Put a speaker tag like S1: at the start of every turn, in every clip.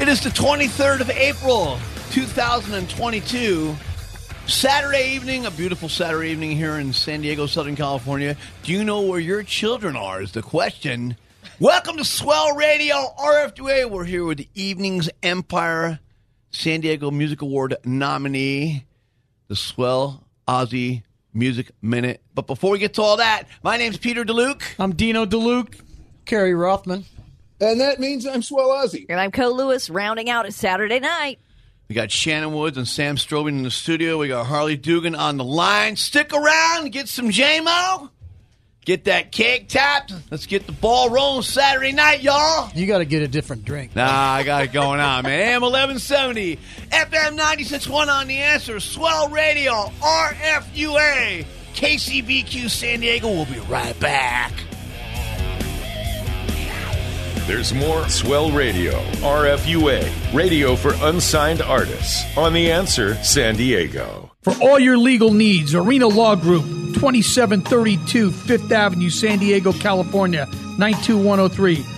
S1: It is the 23rd of April, 2022. Saturday evening, a beautiful Saturday evening here in San Diego, Southern California. Do you know where your children are? Is the question. Welcome to Swell Radio RFUA. We're here with the Evening's Empire San Diego Music Award nominee, the Swell Aussie Music Minute. But before we get to all that, my name's Peter DeLuke.
S2: I'm Dino DeLuke, Kerry Rothman.
S3: And that means I'm Swell Ozzy.
S4: And I'm Co Lewis rounding out a Saturday night.
S1: We got Shannon Woods and Sam Strobing in the studio. We got Harley Dugan on the line. Stick around, get some JMO. Get that cake tapped. Let's get the ball rolling Saturday night, y'all.
S2: You got to get a different drink.
S1: Nah, I got it going on, man. AM 1170, FM 96.1 on the answer, Swell Radio, RFUA, KCBQ San Diego. We'll be right back.
S5: There's more Swell Radio, RFUA, radio for unsigned artists, on The Answer San Diego.
S2: For all your legal needs, Arena Law Group, 2732 Fifth Avenue, San Diego, California, 92103.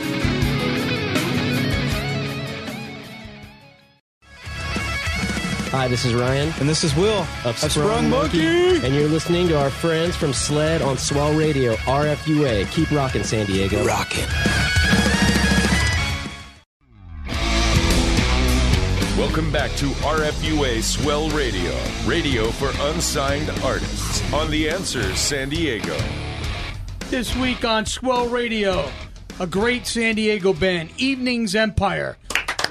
S6: Hi, this is Ryan
S3: And this is Will
S6: of
S3: of Sprung Monkey.
S6: and you're listening to our friends from Sled on Swell Radio, RFUA. Keep rocking, San Diego.
S1: Rockin'.
S5: Welcome back to RFUA Swell Radio, radio for unsigned artists, on The Answer San Diego.
S2: This week on Swell Radio, a great San Diego band, Evenings Empire.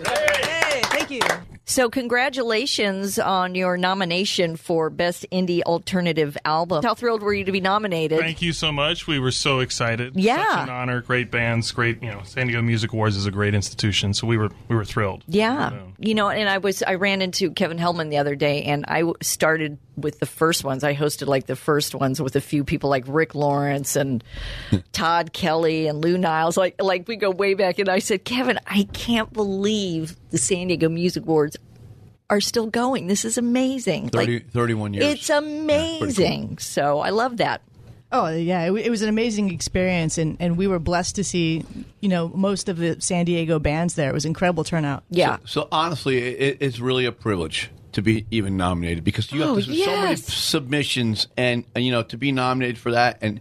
S4: Hey, thank you. So, congratulations on your nomination for Best Indie Alternative Album. How thrilled were you to be nominated?
S7: Thank you so much. We were so excited.
S4: Yeah.
S7: Such an honor. Great bands. Great. You know, San Diego Music Awards is a great institution. So we were we were thrilled.
S4: Yeah, you know, and I was I ran into Kevin Hellman the other day, and I started with the first ones. I hosted like the first ones with a few people like Rick Lawrence and Todd Kelly and Lou Niles. Like like we go way back, and I said, Kevin, I can't believe the San Diego Music Awards are still going. This is amazing.
S1: 30,
S4: like
S1: 31 years.
S4: it's amazing. So I love that.
S8: Oh yeah, it, it was an amazing experience, and, and we were blessed to see, you know, most of the San Diego bands there. It was incredible turnout.
S4: Yeah.
S1: So honestly, it, it's really a privilege to be even nominated because you have
S4: Oh,
S1: this, so many submissions, and, and you know to be nominated for that. And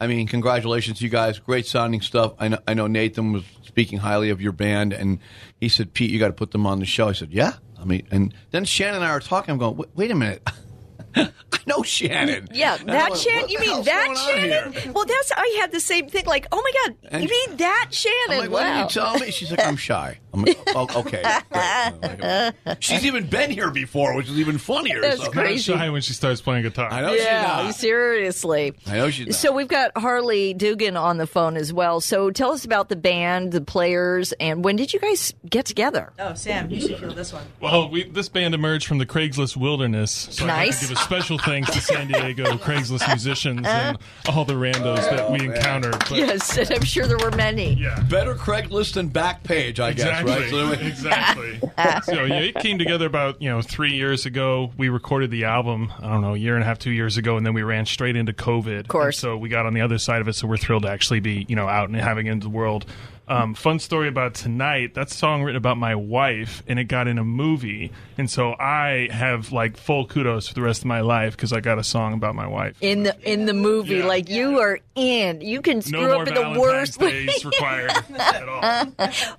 S1: I mean, congratulations, you guys! Great sounding stuff. I know, I know Nathan was speaking highly of your band, and he said, "Pete, you got to put them on the show." I said, "Yeah." I mean, and then Shannon and I are talking. I'm going, "Wait, a minute." I know Shannon.
S4: Yeah, that Shannon. You mean that Shannon? Well, that's I had the same thing. Like, oh my god,
S1: And-
S4: you mean that Shannon?
S1: I'm like, what did you tell me? She's like, I'm shy. I'm like, oh, okay. great. She's even been here before, which is even funnier.
S4: That's
S1: so-
S4: crazy.
S7: Shy when she starts playing guitar.
S1: I know
S4: yeah,
S1: she's not.
S4: seriously.
S1: I know she's not.
S4: So we've got Harley Dugan on the phone as well. So tell us about the band, the players, and when did you guys get together?
S8: Oh, Sam, you should feel this one.
S7: Well, we, this band emerged from the Craigslist wilderness, so I have
S4: Nice.
S7: to give a special thanks to San Diego Craigslist musicians and uh. all the randos that we oh, encountered. But
S4: Yes, and I'm sure there were many.
S7: yeah,
S1: Better Craigslist than Backpage, I
S7: exactly,
S1: guess, right? So anyway-
S7: exactly. so yeah, it came together about you know three years ago. We recorded the album, I don't know, a year and a half, two years ago, and then we ran straight into COVID. Of
S4: course.
S7: so we got on the other side of it. So we're thrilled to actually be you know out and having it into the world. Um, fun story about tonight. That's a song written about my wife, and it got in a movie. And so I have like full kudos for the rest of my life because I got a song about my wife.
S4: In the in the movie,
S7: Yeah.
S4: like you are in. You can screw
S7: no
S4: up in the worst way.
S7: required at all.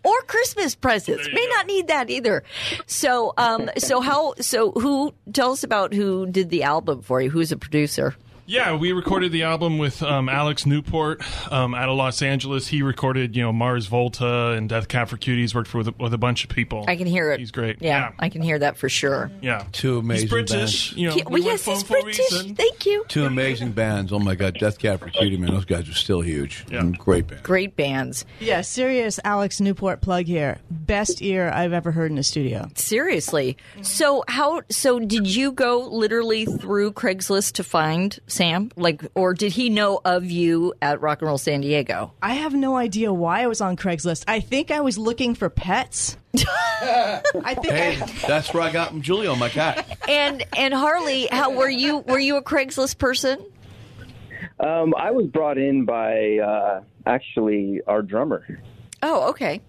S4: or Christmas presents. May
S7: go.
S4: not need that either. So, um, so how? So, who? Tell us about who did the album for you. Who's a producer?
S7: Yeah, we recorded the album with um, Alex Newport um, out of Los Angeles. He recorded, you know, Mars Volta and Death Cab for Cuties. Worked for with, with a bunch of people.
S4: I can hear it.
S7: He's great.
S4: Yeah,
S7: Yeah.
S4: I can hear that for sure.
S7: Yeah,
S1: Two amazing
S7: he's British.
S1: bands.
S7: You know,
S4: Yeah,
S7: we
S4: well, yes, he's British. Thank you.
S1: Two amazing bands. Oh my God, Death Cab for Cutie, man. Those guys are still huge.
S7: Yeah.
S1: Great band.
S4: Great bands.
S8: Yeah, serious Alex Newport plug here. Best ear I've ever heard in a studio.
S4: Seriously. So how? So did you go literally through Craigslist to find Sam? Like, or did he know of you at Rock and Roll San Diego?
S8: I have no idea why I was on Craigslist. I think I was looking for pets. I think
S1: Hey,
S8: I,
S1: that's where I got Julio, my cat.
S4: And and Harley, how were you? Were you a Craigslist person?
S9: Um, I was brought in by uh, actually our drummer.
S4: Oh, okay.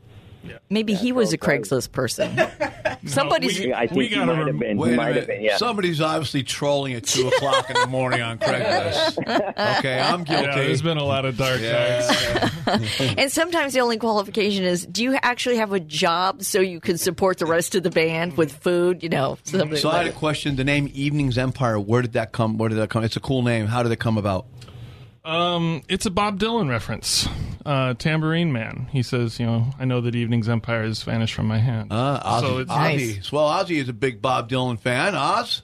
S4: Maybe he was a Craigslist person. Somebody's.
S7: we-
S9: I think
S7: we got
S9: might have been.
S1: Wait
S9: might have been. Yeah.
S1: Somebody's obviously trolling at 2 o'clock in the morning on Craigslist. Okay, I'm guilty.
S7: Yeah, there's been a lot of dark
S1: Yeah.
S7: nights.
S4: And sometimes the only qualification is: do you actually have a job so you can support the rest of the band with food? You know, something
S1: So I had a question. The name Evenings Empire, where did that come? Where did that come? It's a cool name. How did it come about?
S7: Um, it's a Bob Dylan reference. Uh, Tambourine Man. He says, you know, I know that Evening's empire has vanished from my hand.
S1: Uh, Ozzy.
S7: so it's
S1: Ozzy. Well, Ozzy is a big Bob Dylan fan. Oz?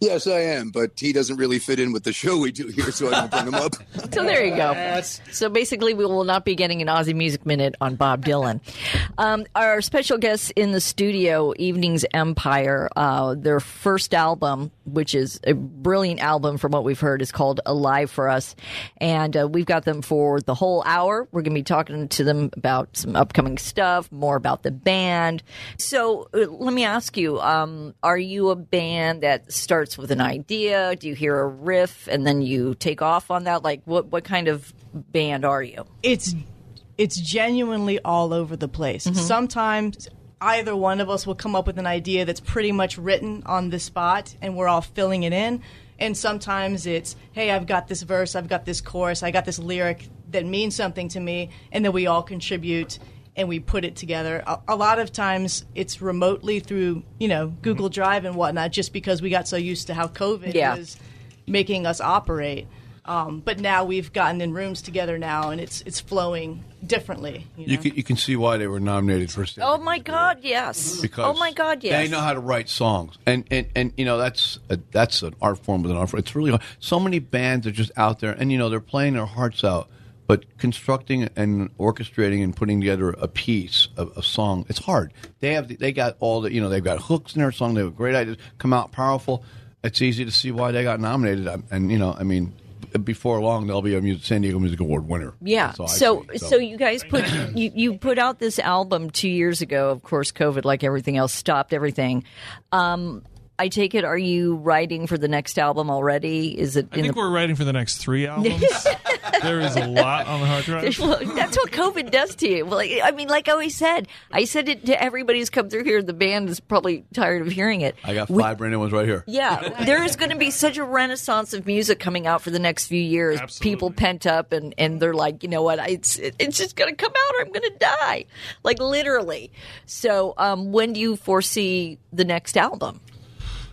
S3: Yes, I am, but he doesn't really fit in with the show we do here, so I don't bring him up.
S4: So there you go. So basically, we will not be getting an Aussie Music Minute on Bob Dylan. Um, our special guests in the studio, Evenings Empire, uh, their first album, which is a brilliant album from what we've heard, is called Alive for Us. And uh, we've got them for the whole hour. We're going to be talking to them about some upcoming stuff, more about the band. So uh, let me ask you um, are you a band that starts with an idea? Do you hear a riff and then you take off on that? Like, what, what kind of band are you?
S8: it's it's genuinely all over the place. Mm-hmm. Sometimes either one of us will come up with an idea that's pretty much written on the spot and we're all filling it in. And sometimes it's, hey, I've got this verse, I've got this chorus, I got this lyric that means something to me, and then we all contribute and we put it together. A, a lot of times it's remotely through, you know, Google Drive and whatnot, just because we got so used to how COVID
S4: Yeah.
S8: was making us operate. Um, but now we've gotten in rooms together now, and it's it's flowing differently. You know?
S1: You can, you can see why they were nominated for Stand
S4: Oh my God, yes.
S1: because
S4: oh my God, yes.
S1: they know how to write songs, and and, and you know that's a, that's an art form with an art form. It's really hard. So many bands are just out there, and you know they're playing their hearts out, but constructing and orchestrating and putting together a piece, a, a song, it's hard. They have they got all the you know they've got hooks in their song. They have great ideas, come out powerful. It's easy to see why they got nominated, and you know I mean. Before long, they'll be a music, San Diego Music Award winner.
S4: Yeah.
S1: All
S4: So, so you guys put you, you put out this album two years ago. Of course, COVID, like everything else, stopped everything. Um, I take it. Are you writing for the next album already? Is it?
S7: I think we're writing for the next three albums. there is a lot on the hard drive.
S4: Well, that's what COVID does to you. Well, I mean, like I always said, I said it to everybody who's come through here. The band is probably tired of hearing it.
S1: I got
S4: We-
S1: five brand new ones right here.
S4: Yeah, there is going to be such a renaissance of music coming out for the next few years. Absolutely. People pent up and, and they're like, you know what, I- it's it's just going to come out or I'm going to die, like literally. So, um, when do you foresee the next album?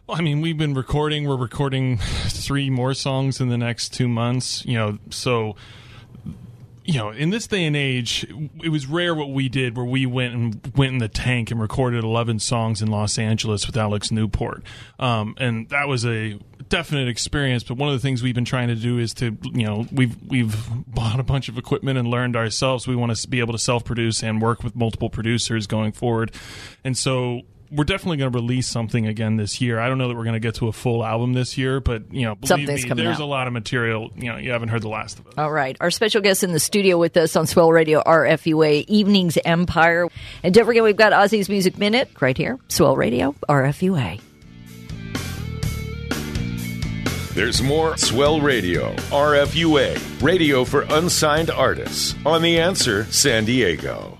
S7: Well, I mean, we've been recording. We're recording three more songs in the next two months. You know, so you know, in this day and age, it was rare what we did where we went and went in the tank and recorded 11 songs in Los Angeles with Alex Newport. Um, and that was a definite experience. But one of the things we've been trying to do is to, you know, we've, we've bought a bunch of equipment and learned ourselves. We want to be able to self produce and work with multiple producers going forward. And so we're definitely going to release something again this year. I don't know that we're going to get to a full album this year, but you know, believe
S4: Something's
S7: me,
S4: coming
S7: there's
S4: out.
S7: a lot of material. You know, you haven't heard the last of it.
S4: All right. Our special guest in the studio with us on Swell Radio, RFUA, Evenings Empire. And don't forget, we've got Ozzy's Music Minute right here, Swell Radio, RFUA.
S5: There's more Swell Radio, RFUA, radio for unsigned artists on The Answer San Diego.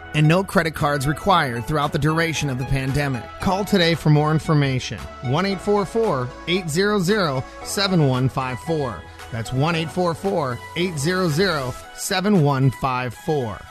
S10: and no credit cards required throughout the duration of the pandemic. Call today for more information. 1 844 800 7154. That's 1 844 800 7154.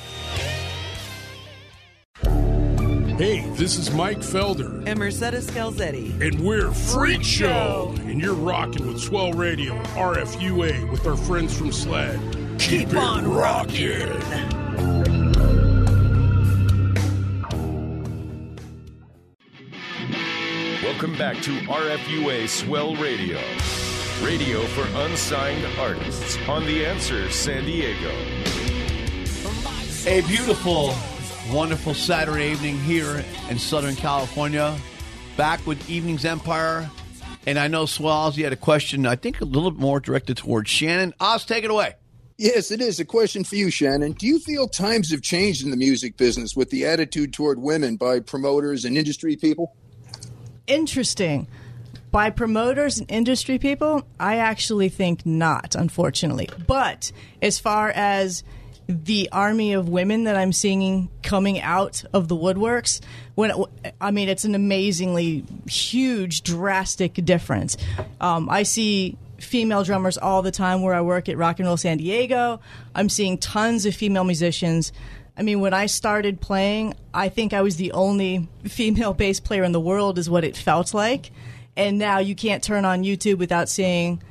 S11: Hey, this is Mike Felder.
S12: And Mercedes Scalzetti.
S11: And we're Freak Show. And you're rocking with Swell Radio, RFUA, with our friends from SLED. Keep, Keep on rocking.
S5: Welcome back to RFUA Swell Radio, radio for unsigned artists on The Answer San Diego.
S1: A beautiful, wonderful Saturday evening here in Southern California. Back with Evenings Empire. And I know Swells, you had a question, I think a little bit more directed towards Shannon. Oz, take it away.
S3: Yes, it is. A question for you, Shannon. Do you feel times have changed in the music business with the attitude toward women by promoters and industry people?
S8: Interesting. By promoters and industry people, I actually think not, unfortunately. But as far as the army of women that I'm seeing coming out of the woodworks, when I mean it's an amazingly huge, drastic difference. Um, I see female drummers all the time where I work at Rock and Roll San Diego. I'm seeing tons of female musicians. I mean, when I started playing, I think I was the only female bass player in the world, is what it felt like. And now you can't turn on YouTube without seeing,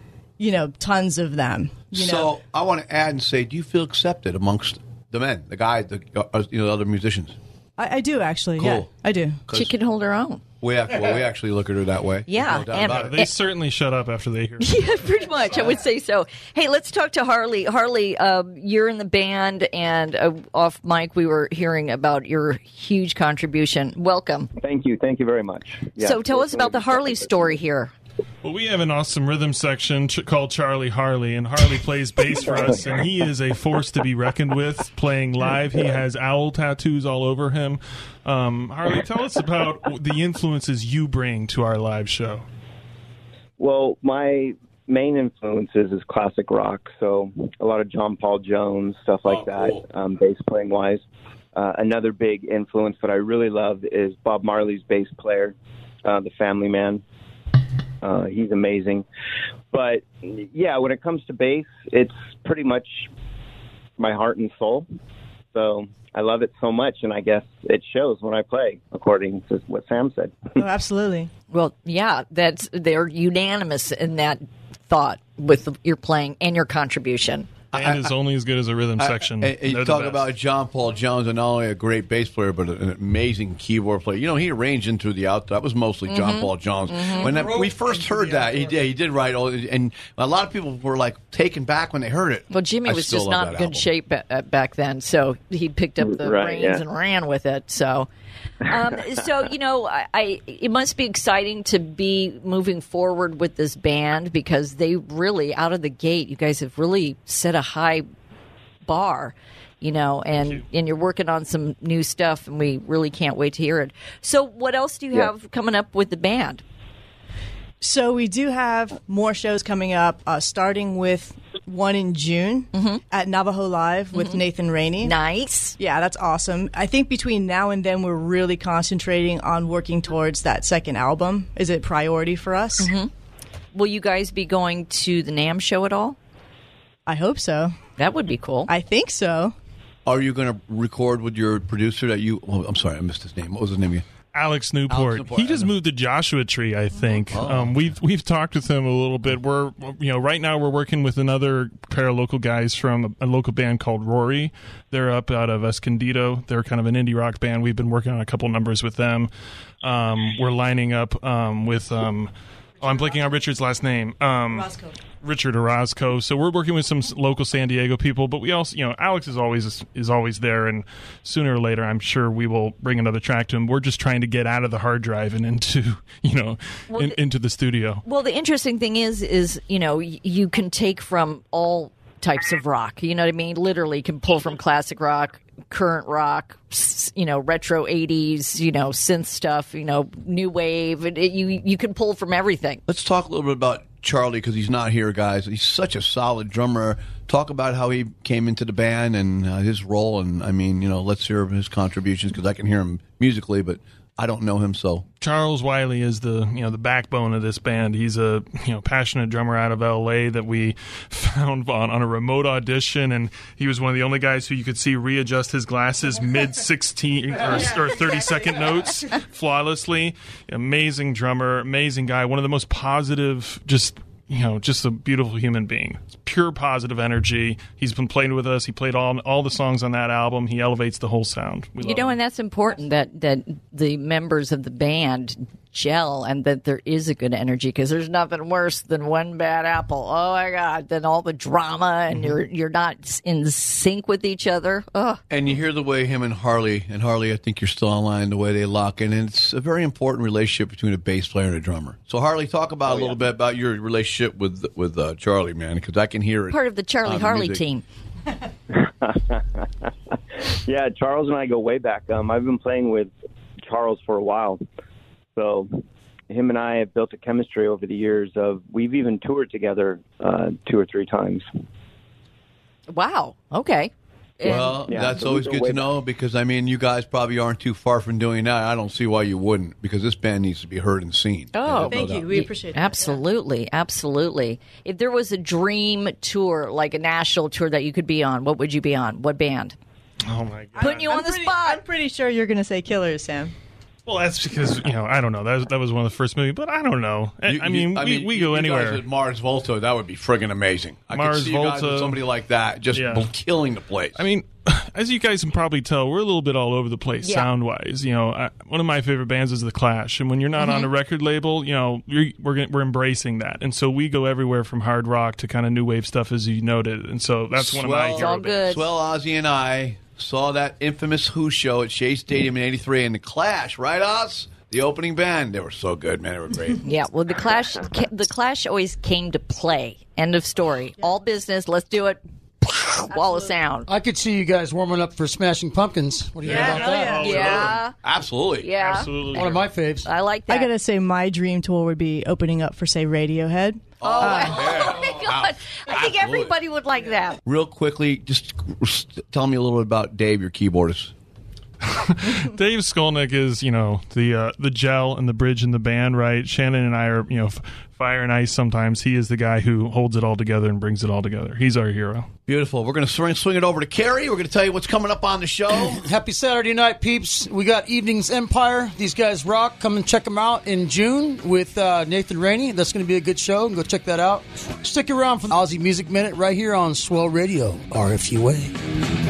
S8: you know, tons of them. You
S1: so
S8: know?
S1: I want to add and say, do you feel accepted amongst the men, the guys, the uh, you know, the other musicians?
S8: I, I do actually.
S1: Cool.
S8: Yeah, I do.
S4: She can hold her own.
S1: We act, well, we actually look at her that way.
S4: Yeah,
S1: no
S4: and-
S1: about it.
S7: They certainly shut up after they hear.
S4: Yeah, pretty much. I would say so. Hey, let's talk to Harley. Harley, um, you're in the band, and uh, off mic, we were hearing about your huge contribution. Welcome.
S9: Thank you. Thank you very much. Yeah,
S4: so, tell us about the Harley story here.
S7: Well, we have an awesome rhythm section ch- called Charlie Harley, and Harley plays bass for us, and he is a force to be reckoned with. Playing live, he has owl tattoos all over him. Um, Harley, tell us about the influences you bring to our live show.
S9: Well, my main influences is classic rock, so a lot of John Paul Jones stuff like that, um, bass playing wise. Uh, another big influence that I really love is Bob Marley's bass player, uh, the Family Man. Uh, he's amazing. But yeah, when it comes to bass, it's pretty much my heart and soul. So I love it so much, and I guess it shows when I play, according to what Sam said.
S8: Oh, absolutely.
S4: Well, yeah, that's they're unanimous in that thought with your playing and your contribution.
S7: Band is only as good as a rhythm section.
S1: I- I- you talk about John Paul Jones, and not only a great bass player, but an amazing keyboard player. You know, he arranged into the out. That was mostly John
S4: Mm-hmm.
S1: Paul Jones.
S4: Mhm.
S1: When that- we first heard that, he did. He did write all, and a lot of people were like taken back when they heard it.
S4: Well, Jimmy
S1: I
S4: was just not in good
S1: album.
S4: shape ba- uh, back then, so he picked up the
S1: Right,
S4: reins
S1: yeah.
S4: and ran with it. So, um, so you know, I, I it must be exciting to be moving forward with this band because they really out of the gate, you guys have really set a high bar. You know, and and you're working on some new stuff, and we really can't wait to hear it. So, what else do you
S8: Yeah.
S4: have coming up with the band?
S8: So we do have more shows coming up, uh, starting with one in June mm-hmm. at Navajo Live with mm-hmm. Nathan Rainey.
S4: Nice.
S8: Yeah, that's awesome. I think between now and then, we're really concentrating on working towards that second album. Is it priority for us? Mm-hmm.
S4: Will you guys be going to the NAM show at all?
S8: I hope so.
S4: That would be cool.
S8: I think so.
S1: Are you going to record with your producer that you? Oh, I'm sorry, I missed his name. What was his name again?
S7: Alex Newport.
S1: Alex Newport,
S7: He just moved to Joshua Tree, I think.
S1: Oh.
S7: Um, we've we've talked with him a little bit. We're you know right now we're working with another pair of local guys from a, a local band called Rory. They're up out of Escondido. They're kind of an indie rock band. We've been working on a couple numbers with them. Um, we're lining up um, with. Um, oh, I'm blanking on Richard's last name. Um, Richard Orozco. So we're working with some local San Diego people, but we also, you know, Alex is always is always there, and sooner or later, I'm sure we will bring another track to him. We're just trying to get out of the hard drive and into, you know,
S4: Well,
S7: in,
S4: the-
S7: into the studio.
S4: Well, the interesting thing is, is you know, you can take from all types of rock. You know what I mean? Literally, can pull from classic rock, current rock, you know, retro '80s, you know, synth stuff, you know, new wave. It, it- you you can pull from everything.
S1: Let's talk a little bit about Charlie because he's not here, guys. He's such a solid drummer. Talk about how he came into the band and uh, his role, and I mean, you know, let's hear his contributions because I can hear him musically, but I don't know him, so
S7: Charles Wiley is the you know the backbone of this band. He's a you know passionate drummer out of L.A. that we found on, on a remote audition, and he was one of the only guys who you could see readjust his glasses mid sixteen or, or thirty second notes flawlessly. Amazing drummer, amazing guy, one of the most positive, just you know, just a beautiful human being. Pure positive energy. He's been playing with us. He played all all the songs on that album. He elevates the whole sound. We
S4: You know,
S7: him.
S4: and that's important that that the members of the band gel and that there is a good energy because there's nothing worse than one bad apple. Oh my god! Then all the drama and you're you're not in sync with each other. Ugh.
S1: And you hear the way him and Harley, and Harley, I think you're still online, the way they lock in. And it's a very important relationship between a bass player and a drummer. So, Harley, talk about a little bit about your relationship with with uh, Charlie, man, because I can hear it.
S4: Part of the Charlie
S1: on
S4: Harley
S1: music.
S4: team.
S9: yeah, Charles and I go way back. Um, I've been playing with Charles for a while, so him and I have built a chemistry over the years. Of we've even toured together uh, two or three times.
S4: Wow. Okay.
S1: Well,
S9: Yeah,
S1: that's
S9: so
S1: always good to know because I mean, you guys probably aren't too far from doing that. I don't see why you wouldn't because this band needs to be heard and seen.
S4: Oh,
S1: thank you. doubt.
S8: We appreciate that.
S4: Absolutely, absolutely. If there was a dream tour, like a national tour that you could be on, what would you be on? What band?
S7: Oh my god!
S4: Putting you on the spot.
S8: I'm pretty sure you're going to say Killers, Sam.
S7: Well, that's because you know I don't know. That was, that was one of the first movies, but I don't know. I,
S1: You-
S7: I
S1: you-
S7: mean, we, we go
S1: you guys
S7: anywhere.
S1: Mars Volta, that would be friggin' amazing. I
S7: Mars
S1: could see you guys
S7: Volta.
S1: with somebody like that just
S7: Yeah.
S1: killing the place.
S7: I mean, as you guys can probably tell, we're a little bit all over the place
S4: Yeah.
S7: sound wise. You know, I, one of my favorite bands is The Clash, and when you're not
S4: Mm-hmm.
S7: on a record label, you know, you're, we're gonna- we're embracing that, and so we go everywhere from hard rock to kind of new wave stuff, as you noted, and so that's one of my
S1: Swell-
S7: hero
S4: all
S7: bands.
S4: good.
S1: Swell Ozzy and I saw that infamous Who show at Shea Stadium in '83, and the Clash, right, Oz? The opening band, they were so good, man. They were great.
S4: Yeah, well, the Clash, the Clash always came to play. End of story. All business. Let's do it. Wall of sound.
S2: I could see you guys warming up for Smashing Pumpkins. What do you
S4: Yeah,
S2: think about that?
S4: yeah. Yeah.
S1: Absolutely.
S4: Yeah.
S7: Absolutely.
S2: One of my faves.
S4: I like that.
S8: I gotta say, my dream tour would be opening up for, say, Radiohead.
S4: Oh, oh my God. I think everybody would like that.
S1: Real quickly, just tell me a little bit about Dave, your keyboardist.
S7: Dave Skolnick is, you know, the uh, the gel and the bridge in the band, right? Shannon and I are, you know, f- fire and ice. Sometimes he is the guy who holds it all together and brings it all together. He's our hero.
S1: Beautiful. We're going to swing, swing it over to Carrie. We're going to tell you what's coming up on the show.
S2: Happy Saturday night, peeps. We got Evenings Empire. These guys rock. Come and check them out in June with uh, Nathan Rainey. That's going to be a good show. Go check that out. Stick around for the Aussie Music Minute right here on Swell Radio, RFUA.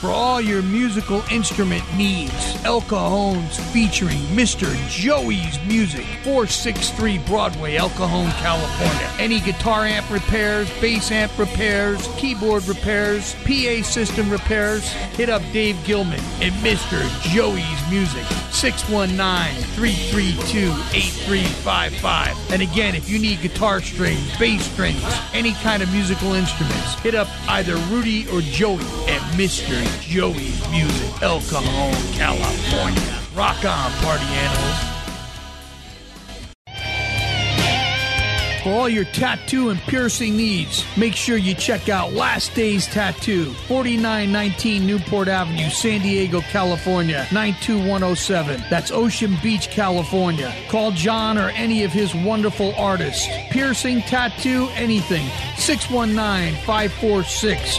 S2: For all your musical instrument needs, El Cajon's featuring Mr. Joey's Music, 463 Broadway, El Cajon, California. Any guitar amp repairs, bass amp repairs, keyboard repairs, PA system repairs, hit up Dave Gilman at Mr. Joey's Music, 619-332-8355. And again, if you need guitar strings, bass strings, any kind of musical instruments, hit up either Rudy or Joey at Mr. Joey's Music, El Cajon, California. Rock on, party animals. For all your tattoo and piercing needs, make sure you check out Last Days Tattoo, 4919 Newport Avenue, San Diego, California, 92107. That's Ocean Beach, California. Call John or any of his wonderful artists. Piercing, tattoo, anything. 619 546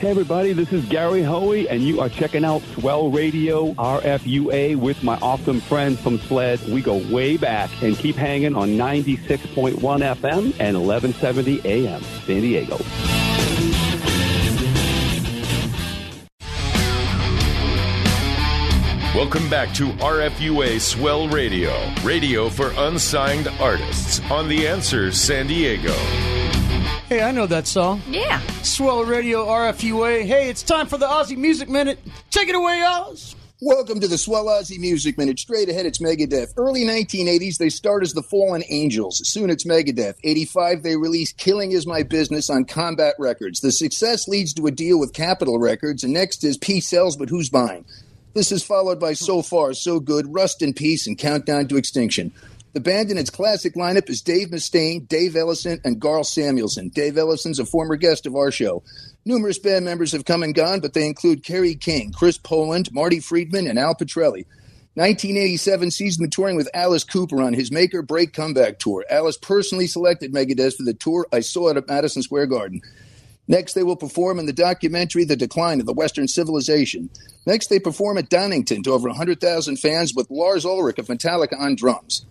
S12: Hey everybody, this is Gary Hoey, and you are checking out Swell Radio RFUA with my awesome friends from SLED. We go way back and keep hanging on 96.1 FM and 1170 AM, San Diego.
S5: Welcome back to RFUA Swell Radio, radio for unsigned artists on The Answer San Diego.
S2: Hey, I know that song.
S4: Yeah.
S2: Swell Radio RFUA. Hey, it's time for the Aussie Music Minute. Take it away, Oz.
S3: Welcome to the Swell Aussie Music Minute. Straight ahead, it's Megadeth. Early 1980s, they start as the Fallen Angels. Soon it's Megadeth. 85, they release Killing Is My Business on Combat Records. The success leads to a deal with Capitol Records, and next is Peace Sells, but who's buying? This is followed by So Far, So Good, Rust in Peace, and Countdown to Extinction. The band in its classic lineup is Dave Mustaine, Dave Ellefson, and Gar Samuelson. Dave Ellefson's a former guest of our show. Numerous band members have come and gone, but they include Kerry King, Chris Poland, Marty Friedman, and Al Pitrelli. 1987 sees them touring with Alice Cooper on his Make or Break comeback tour. Alice personally selected Megadeth for the tour. I saw it at Madison Square Garden. Next, they will perform in the documentary The Decline of the Western Civilization. Next, they perform at Donington to over 100,000 fans with Lars Ulrich of Metallica on drums.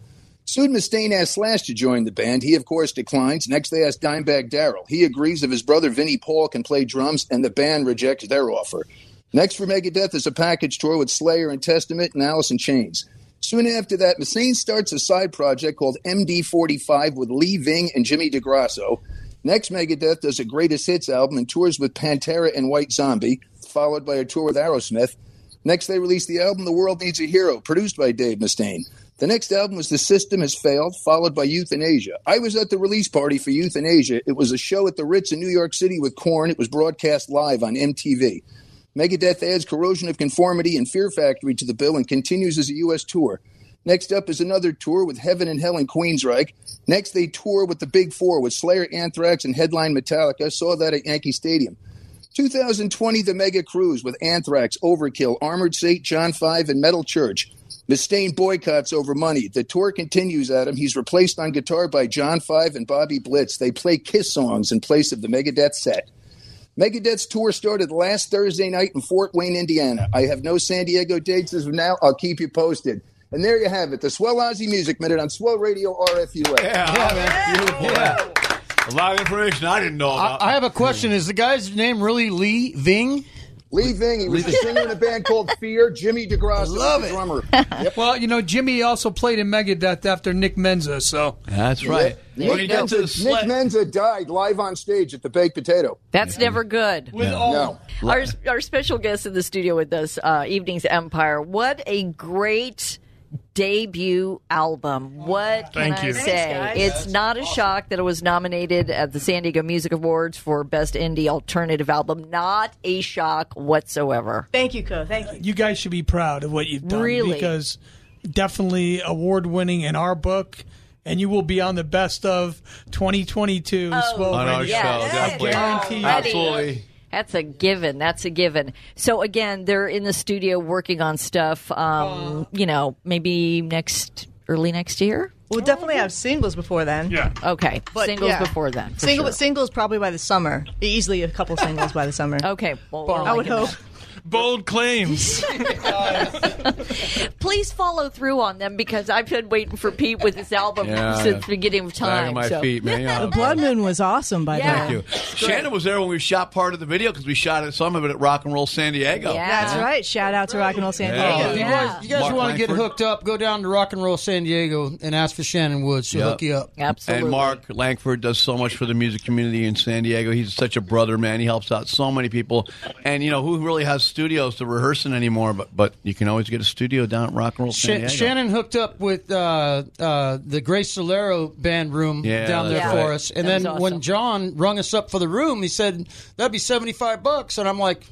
S3: Soon Mustaine asked Slash to join the band. He, of course, declines. Next, they ask Dimebag Darrell. He agrees if his brother Vinnie Paul can play drums, and the band rejects their offer. Next for Megadeth is a package tour with Slayer and Testament and Alice in Chains. Soon after that, Mustaine starts a side project called MD45 with Lee Ving and Jimmy DeGrasso. Next, Megadeth does a greatest hits album and tours with Pantera and White Zombie, followed by a tour with Aerosmith. Next, they release the album The World Needs a Hero, produced by Dave Mustaine. The next album was The System Has Failed, followed by Youthanasia. I was at the release party for Youthanasia. It was a show at the Ritz in New York City with Korn. It was broadcast live on MTV. Megadeth adds Corrosion of Conformity and Fear Factory to the bill and continues as a U.S. tour. Next up is another tour with Heaven and Hell in Queensryche. Next, they tour with the Big Four with Slayer, Anthrax, and headline Metallica. I Saw that at Yankee Stadium. 2020, the Mega Cruise with Anthrax, Overkill, Armored Saint, John 5, and Metal Church. Mustaine boycotts over money. The tour continues, Adam. He's replaced on guitar by John 5 and Bobby Blitz. They play Kiss songs in place of the Megadeth set. Megadeth's tour started last Thursday night in Fort Wayne, Indiana. I have no San Diego dates as of now. I'll keep you posted. And there you have it, the Swell Aussie Music Minute on Swell Radio RFUA.
S1: Yeah, A lot of information I didn't know about.
S13: I, I have a question. Is the guy's name really Lee Ving?
S3: Lee Ving, he was a singer in a band called Fear. Jimmy DeGrasso was the drummer.
S2: Well, you know, Jimmy also played in Megadeth after Nick Menza, so
S1: that's
S3: Nick, Nick, Menza, Nick Menza died live on stage at the Baked Potato.
S4: That's never good.
S3: With all- No.
S4: Our, our special guest in the studio with us, uh, Evenings Empire. What a great debut album. What can
S7: Thank
S4: I
S7: you.
S4: say?
S7: Thanks, guys.
S4: it's not a shock that it was nominated at the San Diego Music Awards for Best Indie Alternative Album. Not a shock whatsoever.
S8: Thank you, Co. Thank you.
S2: you guys should be proud of what you've done.
S4: Really?
S2: Because definitely award winning in our book. And you will be on the best of 2022
S4: Oh,
S1: On our
S2: Radio.
S1: show, definitely.
S2: Guaranteed.
S1: Absolutely.
S4: That's a given. That's a given. So again, they're in the studio working on stuff. Um, you know, maybe next early next year.
S8: We'll definitely have singles before then.
S7: Yeah.
S4: Okay,
S8: But,
S4: singles
S8: yeah.
S4: before then. for
S8: Single,
S4: sure.
S8: Singles probably by the summer. Easily a couple singles by the summer.
S4: Okay, well, we're
S8: I would
S4: liking
S8: hope.
S4: That.
S7: Bold claims.
S4: Please follow through on them because I've been waiting for Pete with this album
S1: Yeah.
S4: since the beginning of time.
S1: Back on my
S4: so-
S1: feet, man. Yeah.
S8: The Blood Moon was awesome by
S4: Yeah.
S8: way,
S1: Thank you. Shannon was there when we shot part of the video because we shot it, some of it at Rock and Roll San Diego. Yeah.
S8: That's right. Shout out to Rock and Roll San Diego.
S13: If you
S4: Yeah.
S13: guys, you guys
S1: Mark
S13: want to get hooked up, go down to Rock and Roll San Diego and ask for Shannon Woods. She'll
S1: Yep.
S13: hook you up.
S4: Absolutely.
S1: And Mark Langford does so much for the music community in San Diego. He's such a brother, man. He helps out so many people. And you know who really has studios to rehearse in anymore? But but you can always get a studio down at Rock and Roll San Diego.
S13: Shannon hooked up with uh, uh, the Grace Solero band room
S1: Yeah,
S13: down there
S1: that's
S13: for
S1: right.
S13: us. And
S4: That
S13: then
S4: awesome.
S13: when John rung us up for the room, he said, that'd be 75 bucks. And I'm like,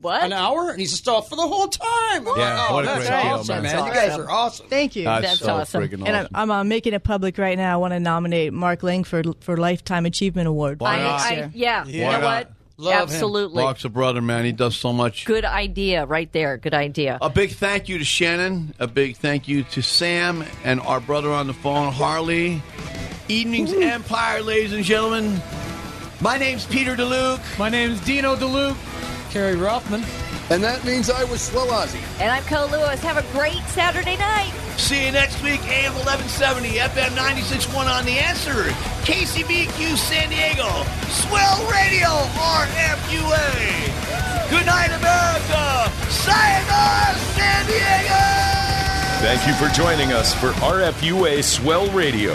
S4: what?
S13: an hour? And he said, oh, for the whole time. I'm
S1: Yeah,
S13: like, oh,
S1: what a
S13: that's
S1: great deal,
S13: awesome,
S1: man.
S13: man.
S4: That's
S13: You guys
S4: awesome.
S13: are awesome.
S8: Thank you.
S1: That's,
S4: That's
S1: so
S4: awesome.
S1: freaking awesome.
S8: and I'm, I'm uh, making it public right now. I want to nominate Mark Langford for Lifetime Achievement Award.
S1: Why
S4: I,
S1: not?
S4: I, yeah, you
S1: Why
S4: know
S1: not?
S4: what?
S13: Love him.
S4: Absolutely.
S1: Mark's a brother, man. He does so much.
S4: Good idea right there. Good idea.
S1: A big thank you to Shannon. A big thank you to Sam and our brother on the phone, Harley. Evenings Empire, ladies and gentlemen. My name's Peter DeLuke.
S2: My name's Dino DeLuke.
S13: Kerry Rothman.
S3: And that means I was Swell Aussie.
S4: And I'm Cole Lewis. Have a great Saturday night.
S1: See you next week, AM 1170, FM 96.1 on The Answer, KCBQ San Diego, Swell Radio, RFUA. Good night, America. Sayonara, San Diego.
S5: Thank you for joining us for RFUA Swell Radio,